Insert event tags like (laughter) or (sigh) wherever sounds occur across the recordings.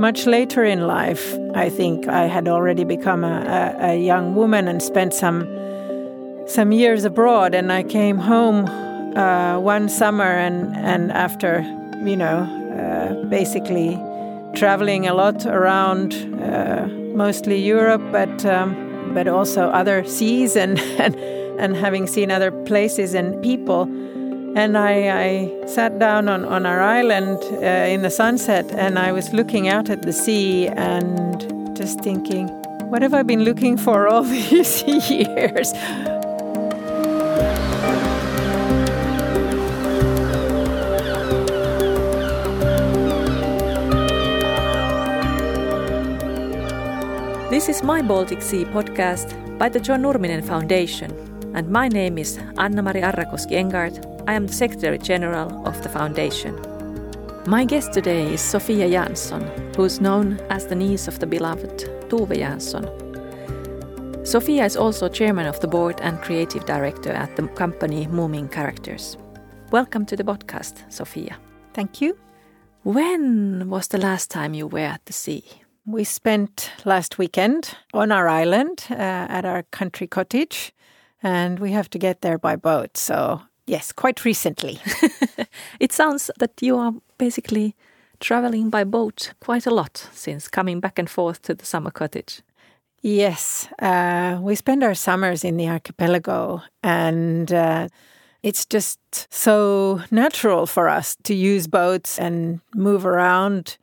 much later in life. I think I had already become a, a, a young woman and spent some some years abroad, and I came home uh, one summer, and and after you know uh, basically traveling a lot around, uh, mostly Europe, but um, but also other seas and, (laughs) and and having seen other places and people. And I, I sat down on, on our island uh, in the sunset and I was looking out at the sea and just thinking, what have I been looking for all (laughs) these years? This is My Baltic Sea podcast by the John Nurminen Foundation, and my name is Anna-Mari Arrakoski Engardt. I am the Secretary General of the Foundation. My guest today is Sofia Jansson, who is known as the niece of the beloved Tove Jansson. Sofia is also chairman of the board and creative director at the company Moomin Characters. Welcome to the podcast, Sofia. Thank you. When was the last time you were at the sea? We spent last weekend on our island uh, at our country cottage, and we have to get there by boat. So, yes, quite recently. (laughs) it sounds that you are basically traveling by boat quite a lot since coming back and forth to the summer cottage. Yes, uh, we spend our summers in the archipelago, and uh, it's just so natural for us to use boats and move around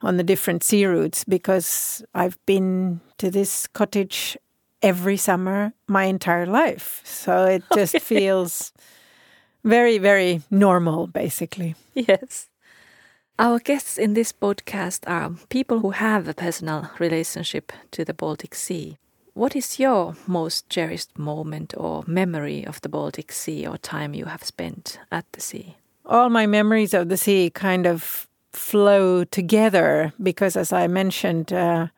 on the different sea routes because I've been to this cottage every summer my entire life. So it just (laughs) okay. feels very, very normal, basically. Yes. Our guests in this podcast are people who have a personal relationship to the Baltic Sea. What is your most cherished moment or memory of the Baltic Sea or time you have spent at the sea? All my memories of the sea kind of flow together because, as I mentioned, uh,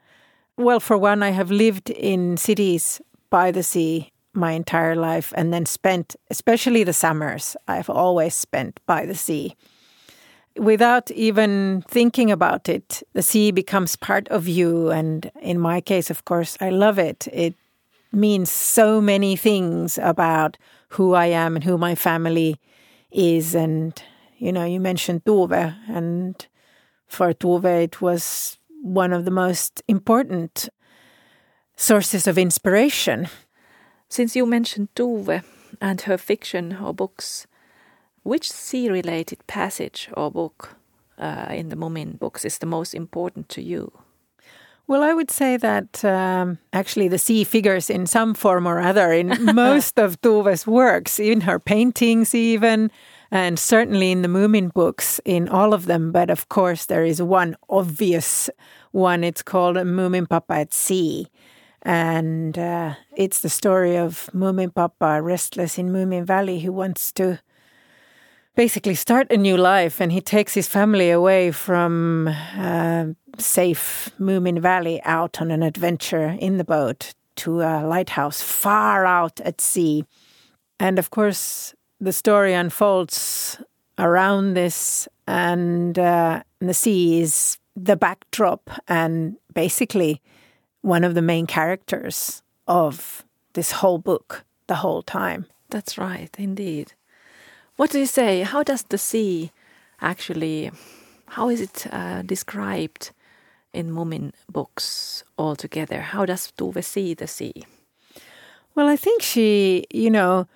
well, for one, I have lived in cities by the sea my entire life and then spent, especially the summers, I've always spent by the sea. Without even thinking about it, the sea becomes part of you. And in my case, of course, I love it. It means so many things about who I am and who my family is and you know, you mentioned Tove, and for Tove, it was one of the most important sources of inspiration. Since you mentioned Tove and her fiction or books, which sea related passage or book uh, in the Moomin books is the most important to you? Well, I would say that um, actually the sea figures in some form or other in (laughs) most of Tove's works, in her paintings, even and certainly in the Moomin books, in all of them. But of course, there is one obvious one. It's called Moominpappa at Sea. And uh, it's the story of Moominpappa, restless in Moomin Valley, who wants to basically start a new life. And he takes his family away from uh, safe Moomin Valley out on an adventure in the boat to a lighthouse far out at sea. And of course, the story unfolds around this, and uh, the sea is the backdrop and basically one of the main characters of this whole book the whole time. That's right, indeed. What do you say? How does the sea actually, how is it uh, described in Moomin books altogether? How does Tove see the sea? Well, I think she, you know,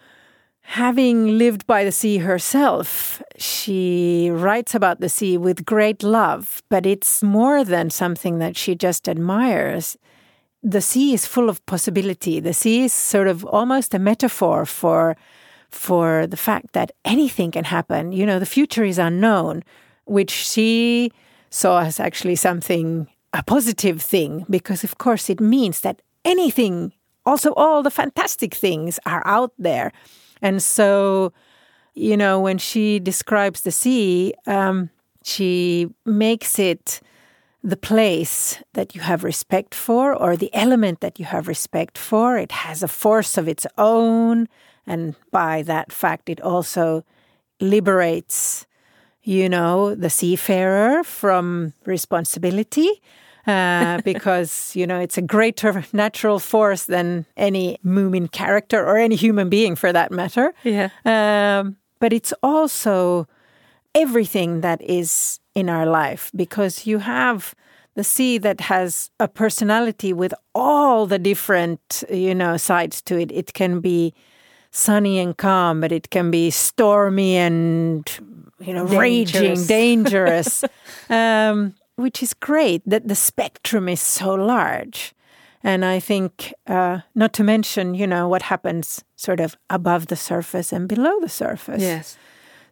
Having lived by the sea herself, she writes about the sea with great love, but it's more than something that she just admires. The sea is full of possibility. The sea is sort of almost a metaphor for for the fact that anything can happen. You know, the future is unknown, which she saw as actually something a positive thing because of course it means that anything also all the fantastic things are out there and so, you know, when she describes the sea, um, she makes it the place that you have respect for or the element that you have respect for. It has a force of its own. And by that fact, it also liberates you know, the seafarer from responsibility. Uh, (laughs) because you know it's a greater natural force than any Moomin character or any human being for that matter. Yeah. Um, but it's also everything that is in our life because you have the sea that has a personality with all the different you know sides to it. It can be sunny and calm, but it can be stormy and you know Dangerous. raging, dangerous. (laughs) um, which is great that the spectrum is so large. And I think, uh, not to mention, you know, what happens sort of above the surface and below the surface. Yes.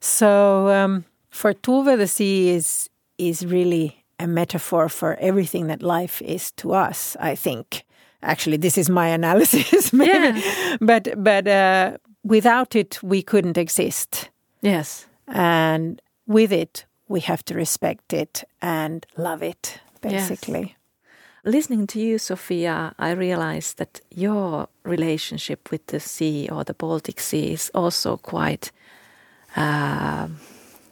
So um, for Tove, the sea is is really a metaphor for everything that life is to us. I think. Actually, this is my (laughs) analysis, maybe. But but uh, without it, we couldn't exist, Yes. and with it, we have to respect it and love it. Yes. Basically, Listening to you, Sophia, I realize that your relationship with the sea or the Baltic Sea is also quite uh,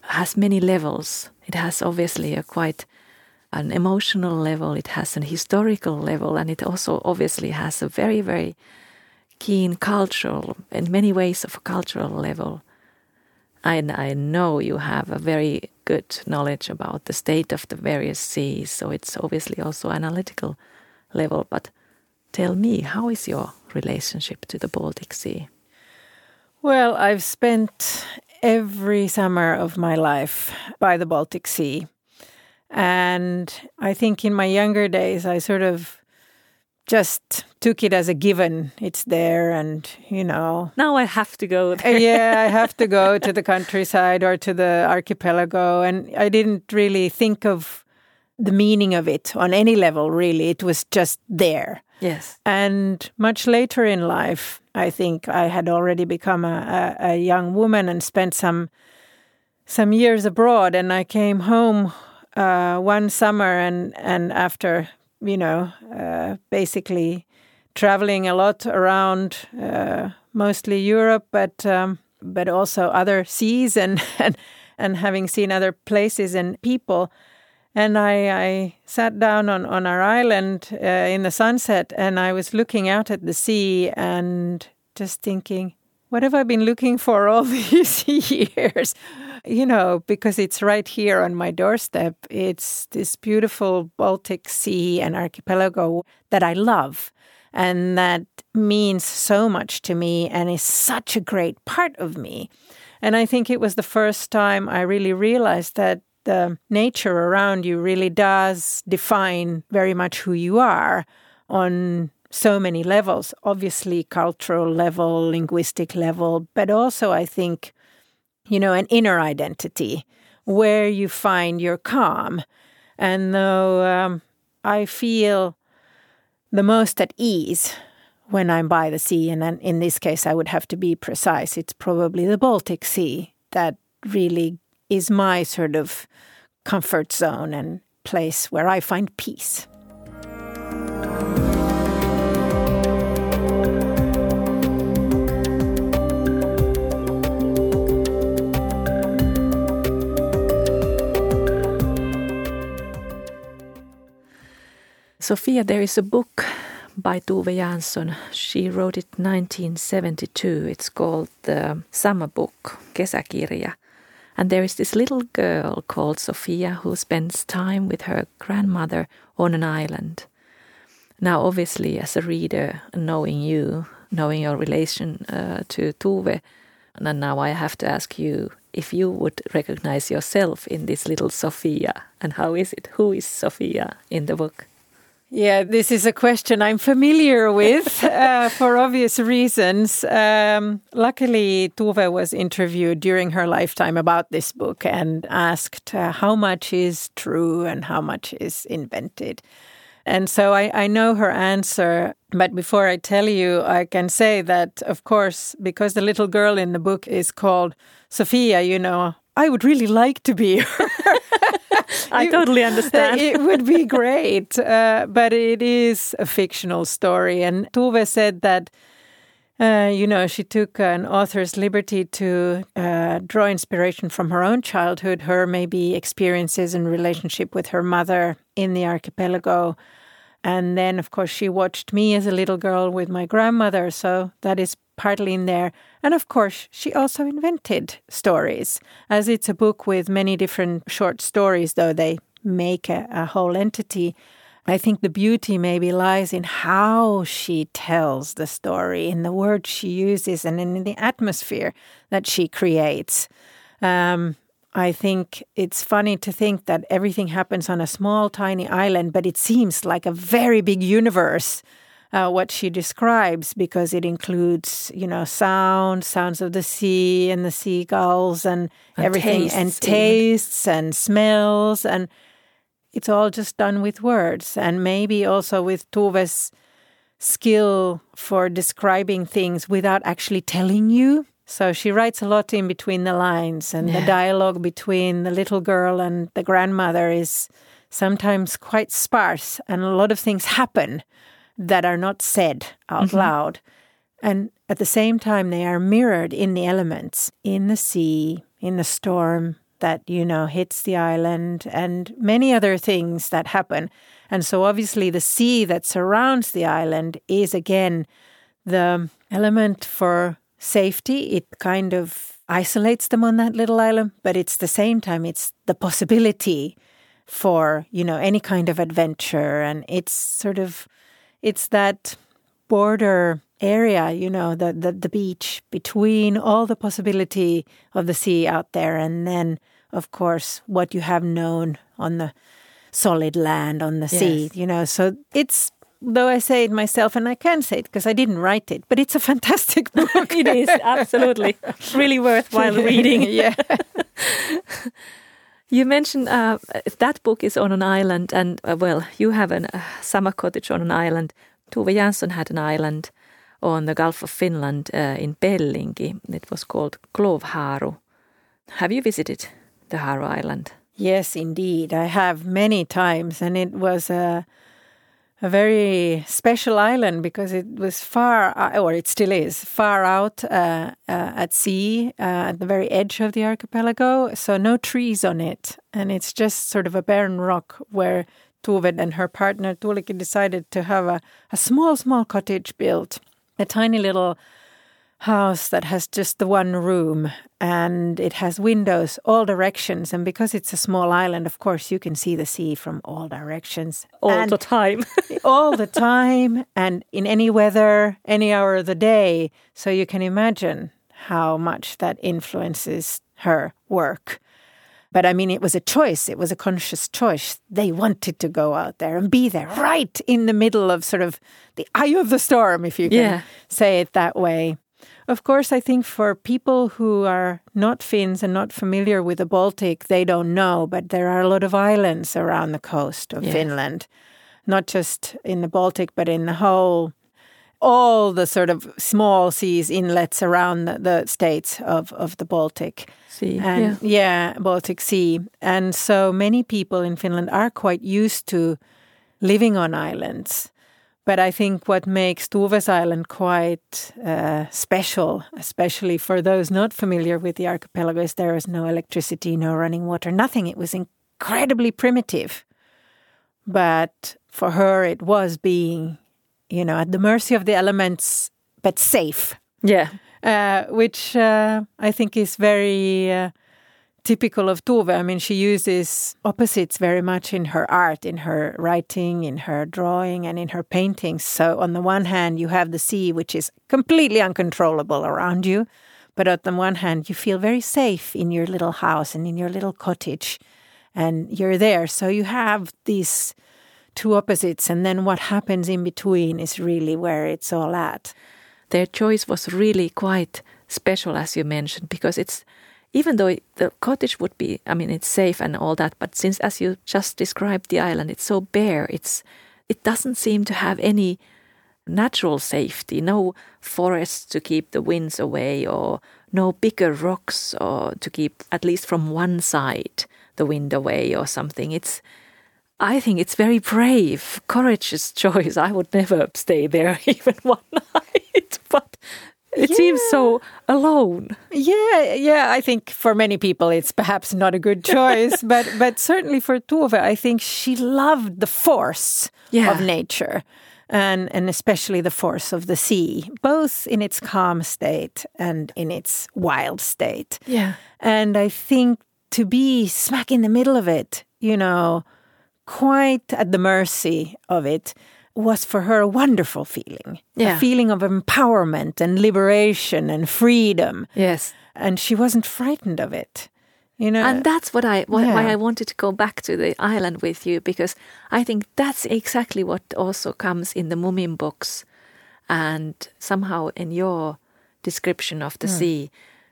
has many levels. It has obviously a quite an emotional level. It has an historical level, and it also obviously has a very very keen cultural, in many ways of a cultural level. And I know you have a very good knowledge about the state of the various seas, so it's obviously also analytical level. But tell me, how is your relationship to the Baltic Sea? well, I've spent every summer of my life by the Baltic Sea, and I think in my younger days, I sort of just took it as a given. It's there, and you know, Now I have to go Uh, there. yeah, I have to go (laughs) to the countryside or to the archipelago. And I didn't really think of the meaning of it on any level, really. It was just there. Yes. And much later in life, I think I had already become a, a, a young woman and spent some some years abroad. And I came home uh, one summer, and and after you know, uh, basically traveling a lot around, uh, mostly Europe, but um, but also other seas and, (laughs) and and having seen other places and people. And I, I sat down on, on our island uh, in the sunset and I was looking out at the sea and just thinking, what have I been looking for all (laughs) these years? You know, because it's right here on my doorstep. It's this beautiful Baltic Sea and archipelago that I love and that means so much to me and is such a great part of me. And I think it was the first time I really realized that the nature around you really does define very much who you are on so many levels obviously cultural level linguistic level but also i think you know an inner identity where you find your calm. And though um, i feel the most at ease when i'm by the sea and in this case i would have to be precise it's probably the baltic sea that really is my sort of comfort zone and place where I find peace. Sophia, there is a book by Tove Jansson. She wrote it 1972. It's called the Summer Book, Kesäkirja. And there is this little girl called Sophia who spends time with her grandmother on an island. Now, obviously, as a reader, knowing you, knowing your relation uh, to Tove, and now I have to ask you if you would recognize yourself in this little Sophia, and how is it? Who is Sophia in the book? Yeah, this is a question I'm familiar with (laughs) uh, for obvious reasons. Um, luckily, Tove was interviewed during her lifetime about this book and asked uh, how much is true and how much is invented. And so I, I know her answer. But before I tell you, I can say that, of course, because the little girl in the book is called Sophia, you know, I would really like to be (laughs) her. I totally understand. it would be (laughs) great, uh, but it is a fictional story. And Tove said that uh, you know, she took an author's liberty to uh, draw inspiration from her own childhood, her maybe experiences and relationship with her mother in the archipelago. And then, of course, she watched me as a little girl with my grandmother. So that is partly in there. And of course, she also invented stories. As it's a book with many different short stories, though they make a, a whole entity. I think the beauty maybe lies in how she tells the story, in the words she uses, and in the atmosphere that she creates. Um, I think it's funny to think that everything happens on a small, tiny island, but it seems like a very big universe. Uh, what she describes because it includes, you know, sound, sounds of the sea and the seagulls and, and everything, tastes and tastes and smells and it's all just done with words and maybe also with Tove's skill for describing things without actually telling you. So she writes a lot in between the lines, and yeah. the dialogue between the little girl and the grandmother is sometimes quite sparse, and a lot of things happen that are not said out mm-hmm. loud. And at the same time, they are mirrored in the elements, in the sea, in the storm, that you know hits the island and many other things that happen and so obviously the sea that surrounds the island is again the element for safety it kind of isolates them on that little island but it's the same time it's the possibility for you know any kind of adventure and it's sort of it's that border area, you know, the, the, the beach between all the possibility of the sea out there and then, of course, what you have known on the solid land, on the yes. sea, you know. So it's, though I say it myself, and I can say it because I didn't write it, but it's a fantastic (laughs) book. it is, absolutely. (laughs) really worthwhile reading. yeah. (laughs) You mentioned uh, that book is on an island, and uh, well, you have a uh, summer cottage on an island. Tove Jansson had an island on the Gulf of Finland uh, in Pellinki. It was called Klovharu. Have you visited the Haru Island? Yes, indeed. I have many times, and it was a a very special island because it was far, or it still is, far out uh, uh, at sea, uh, at the very edge of the archipelago. So no trees on it, and it's just sort of a barren rock where Tove and her partner Tuulikki decided to have a, a small, small cottage built a tiny little house that has just the one room and it has windows all directions and because it's a small island of course you can see the sea from all directions all and the time (laughs) all the time and in any weather any hour of the day so you can imagine how much that influences her work but I mean, it was a choice. It was a conscious choice. They wanted to go out there and be there right in the middle of sort of the eye of the storm, if you can yeah. say it that way. Of course, I think for people who are not Finns and not familiar with the Baltic, they don't know, but there are a lot of islands around the coast of Finland, not just in the Baltic, but in the whole all the sort of small seas inlets around the, the states of, of the Baltic. Sea, and, yeah. yeah, Baltic Sea. And so many people in Finland are quite used to living on islands. But I think what makes Tove's Island quite uh, special, especially for those not familiar with the archipelago, is there is no electricity, no running water, nothing. It was incredibly primitive. But for her, it was being you know, at the mercy of the elements, but safe. Yeah. Uh, which uh, I think is very uh, typical of Tove. I mean, she uses opposites very much in her art, in her writing, in her drawing, and in her paintings. So, on the one hand, you have the sea, which is completely uncontrollable around you. But on the one hand, you feel very safe in your little house and in your little cottage, and you're there. So, you have these two opposites, and then what happens in between is really where it's all at. Their choice was really quite special, as you mentioned, because it's even though the cottage would be, I mean, it's safe and all that, but since, as you just described, the island, it's so bare, it's it doesn't seem to have any natural safety, no forests to keep the winds away, or no bigger rocks or to keep at least from one side the wind away or something. It's I think it's very brave, courageous (laughs) choice. I would never stay there (laughs) even one (laughs) night. but it yeah. seems so alone. Yeah, yeah. I think for many people it's perhaps not a good choice, (laughs) but but certainly for Tove, I think she loved the force yeah. of nature. And, and especially the force of the sea, both in its calm state and in its wild state. Yeah. And I think to be smack in the middle of it, you know, quite at the mercy of it, was for her a wonderful feeling. Yeah. A feeling of empowerment and liberation and freedom. Yes. And she wasn't frightened of it. You know, and that's what I why, yeah. why I wanted to go back to the island with you because I think that's exactly what also comes in the Moomin books, and somehow in your description of the mm. sea,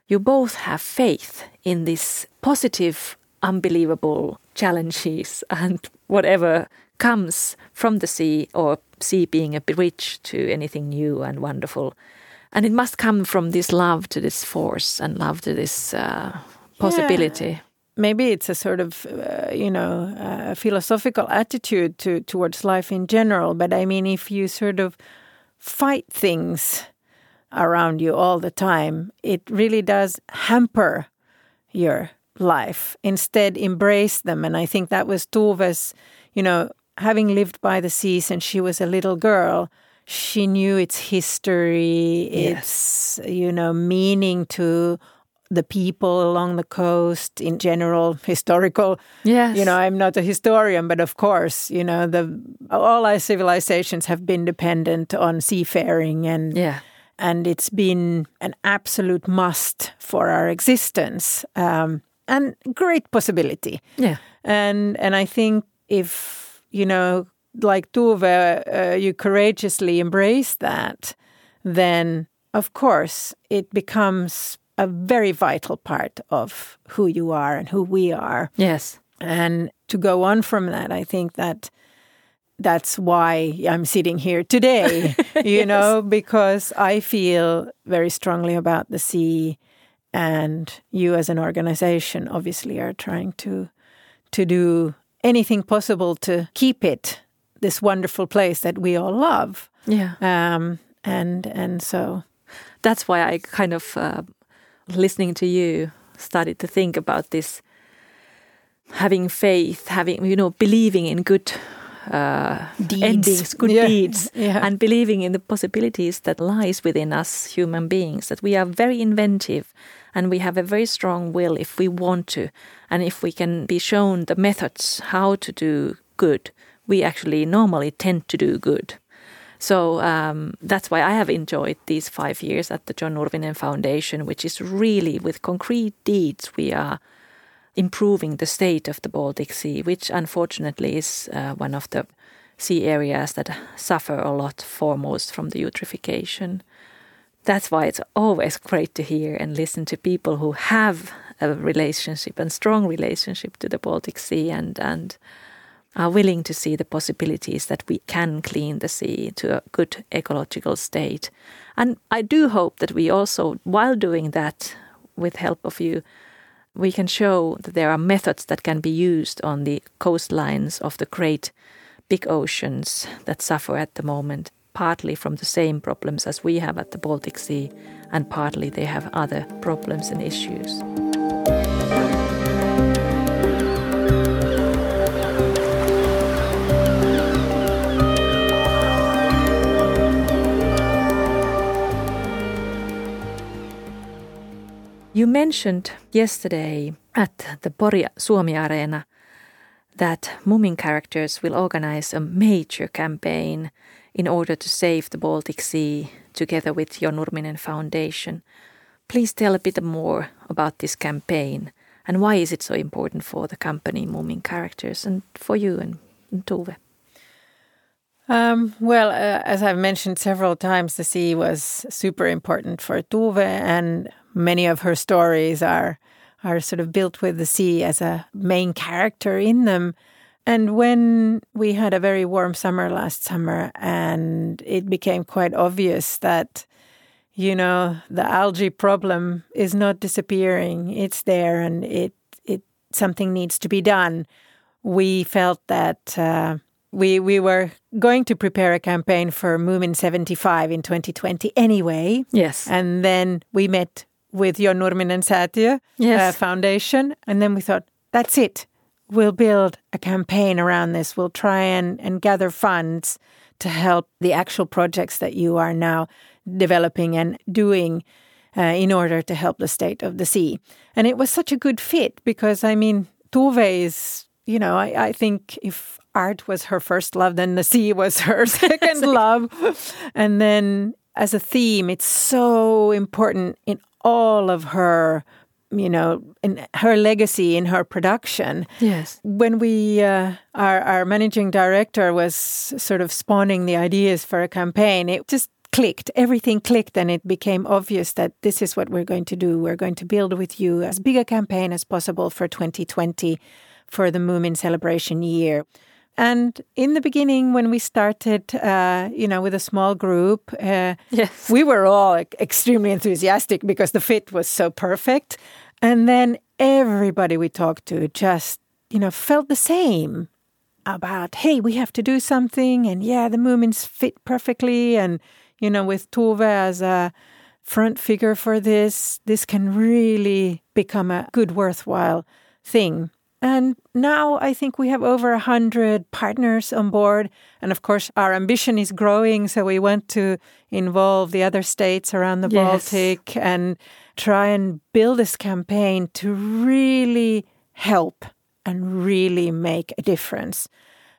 you both have faith in this positive, unbelievable challenges and whatever comes from the sea or sea being a bridge to anything new and wonderful. And it must come from this love to this force and love to this uh, possibility. Yeah. Maybe it's a sort of, uh, you know, uh, philosophical attitude to towards life in general. But I mean, if you sort of fight things around you all the time, it really does hamper your life. Instead, embrace them. And I think that was Tove's, you know, having lived by the sea since she was a little girl, she knew its history, yes. its, you know, meaning to the people along the coast in general historical. Yes. You know i'm not a historian but of course you know the all our civilizations have been dependent on seafaring and yeah. and it's been an absolute must for our existence um, and great possibility. Yeah. And and i think if you know, like Tove, uh, you courageously embrace that, then of course it becomes a very vital part of who you are and who we are. Yes. And to go on from that, I think that that's why I'm sitting here today, (laughs) you yes. know, because I feel very strongly about the sea and you as an organization obviously are trying to to do anything possible to keep it this wonderful place that we all love. Yeah. Um, and and so that's why I kind of uh, listening to you started to think about this having faith, having you know believing in good uh, endings, good yeah. deeds, (laughs) yeah. and believing in the possibilities that lies within us human beings. That we are very inventive and we have a very strong will if we want to. And if we can be shown the methods how to do good we actually normally tend to do good. So um, that's why I have enjoyed these five years at the John Nurminen Foundation, which is really with concrete deeds we are improving the state of the Baltic Sea, which unfortunately is uh, one of the sea areas that suffer a lot foremost from the eutrophication that's why it's always great to hear and listen to people who have a relationship and strong relationship to the Baltic Sea and and are willing to see the possibilities that we can clean the sea to a good ecological state. And I do hope that we also, while doing that, with help of you, we can show that there are methods that can be used on the coastlines of the great big oceans that suffer at the moment partly from the same problems as we have at the Baltic Sea, and partly they have other problems and issues. You mentioned yesterday at the Pori SuomiAreena that Moomin characters will organize a major campaign in order to save the Baltic Sea together with your Nurminen Foundation. Please tell a bit more about this campaign and why is it so important for the company Moomin Characters and for you and, and? Um, well, uh, as I've mentioned several times, the sea was super important for Tove, and many of her stories are are sort of built with the sea as a main character in them. And when we had a very warm summer last summer, and it became quite obvious that, you know, the algae problem is not disappearing; it's there, and it it something needs to be done. We felt that uh, We we were going to prepare a campaign for Moomin 75 in 2020 anyway. Yes. And then we met with your Nurminen Säätiö Yes. uh, Foundation. And then we thought, that's it. We'll build a campaign around this. We'll try and, and gather funds to help the actual projects that you are now developing and doing uh, in order to help the state of the sea. And it was such a good fit because, I mean, Tove is, you know, I, I think if art was her first love, then the sea was (laughs) her second love. And then as a theme, it's so important in all of her, you know, in her legacy in her production. Yes. When we, uh, our, our managing director was sort of spawning the ideas for a campaign, it just clicked. Everything clicked, and it became obvious that this is what we're going to do. We're going to build with you as big a campaign as possible for 2020 for the Moomin celebration year. And in the beginning, when we started, uh, you know, with a small group, uh, Yes. we were all extremely enthusiastic because the fit was so perfect. And then everybody we talked to just, you know, felt the same about, hey, we have to do something. And yeah, the Moomins fit perfectly. And, you know, with Tove as a front figure for this, this can really become a good, worthwhile thing. And now I think we have over a hundred partners on board. And of course, our ambition is growing. So we want to involve the other states around the Yes. Baltic and try and build this campaign to really help and really make a difference.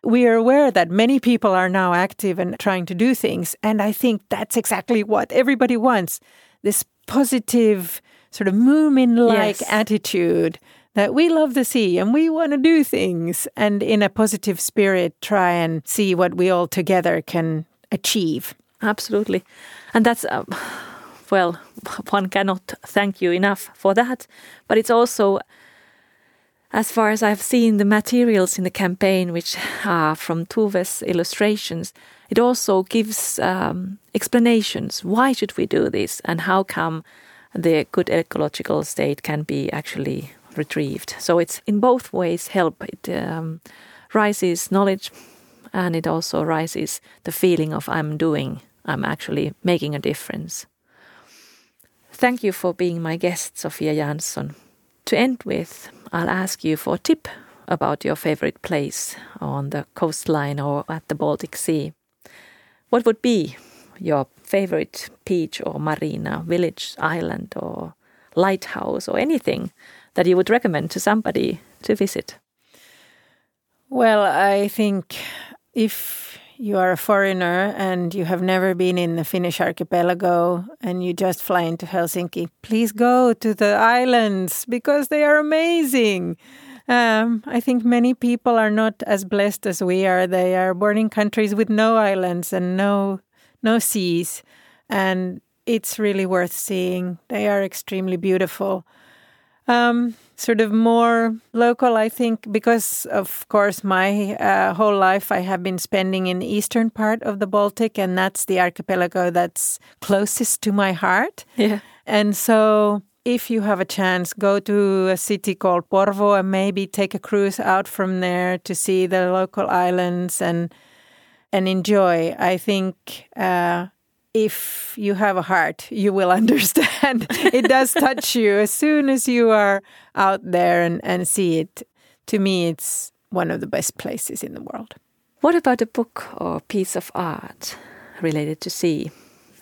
We are aware that many people are now active and trying to do things. And I think that's exactly what everybody wants this positive, sort of Moomin like Yes. attitude that we love the sea and we want to do things and in a positive spirit try and see what we all together can achieve. Absolutely. And that's, uh, well, one cannot thank you enough for that. But it's also, as far as I've seen the materials in the campaign, which are from Tove's illustrations, it also gives um, explanations. Why should we do this? And how come the good ecological state can be actually retrieved? So it's in both ways help. It um, rises knowledge and it also rises the feeling of I'm doing, I'm actually making a difference. Thank you for being my guest, Sofia Jansson. To end with, I'll ask you for a tip about your favorite place on the coastline or at the Baltic Sea. What would be your favorite beach or marina, village, island, or lighthouse, or anything that you would recommend to somebody to visit? Well, I think if you are a foreigner and you have never been in the Finnish archipelago and you just fly into Helsinki, please go to the islands because they are amazing. Um, I think many people are not as blessed as we are. They are born in countries with no islands and no no seas, and it's really worth seeing. They are extremely beautiful. Um, sort of more local, I think, because of course my uh, whole life I have been spending in the eastern part of the Baltic, and that's the archipelago that's closest to my heart. Yeah. And so, if you have a chance, go to a city called Porvoo and maybe take a cruise out from there to see the local islands and and enjoy. I think uh, if you have a heart, you will (laughs) understand. it does touch you as soon as you are out there and, and see it. To me, it's one of the best places in the world. What about a book or piece of art related to sea?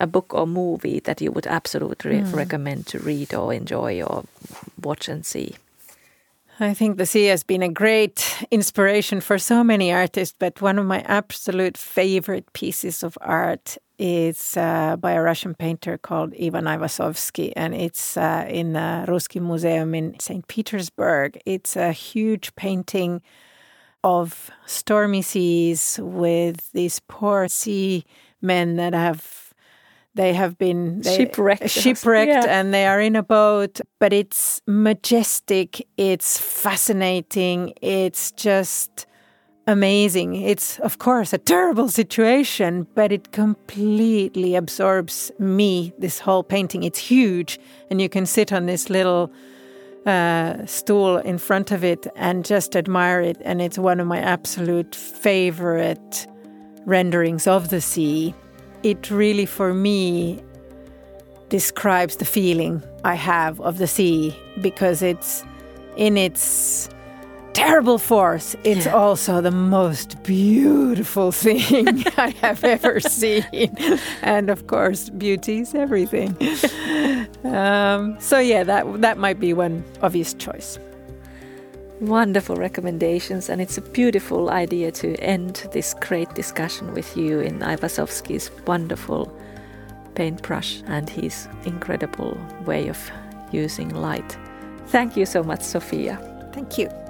A book or movie that you would absolutely hmm. recommend to read or enjoy or watch and see? I think the sea has been a great inspiration for so many artists, but one of my absolute favorite pieces of art is uh, by a Russian painter called Ivan Aivazovsky, and it's uh, in the Ruski Museum in St. Petersburg. It's a huge painting of stormy seas with these poor sea men that have they have been they, Shipwrecked. shipwrecked Yeah. and they are in a boat but it's majestic it's fascinating it's just amazing it's of course a terrible situation but it completely absorbs me this whole painting it's huge and you can sit on this little uh, stool in front of it and just admire it. And it's one of my absolute favorite renderings of the sea. It really, for me, describes the feeling I have of the sea because it's in its terrible force, it's yeah. also the most beautiful (laughs) thing I have ever seen. and of course, beauty is everything. (laughs) um, so yeah, that that might be one obvious choice. Wonderful recommendations, and it's a beautiful idea to end this great discussion with you in Aivazovsky's wonderful paintbrush and his incredible way of using light. Thank you so much, Sophia. Thank you.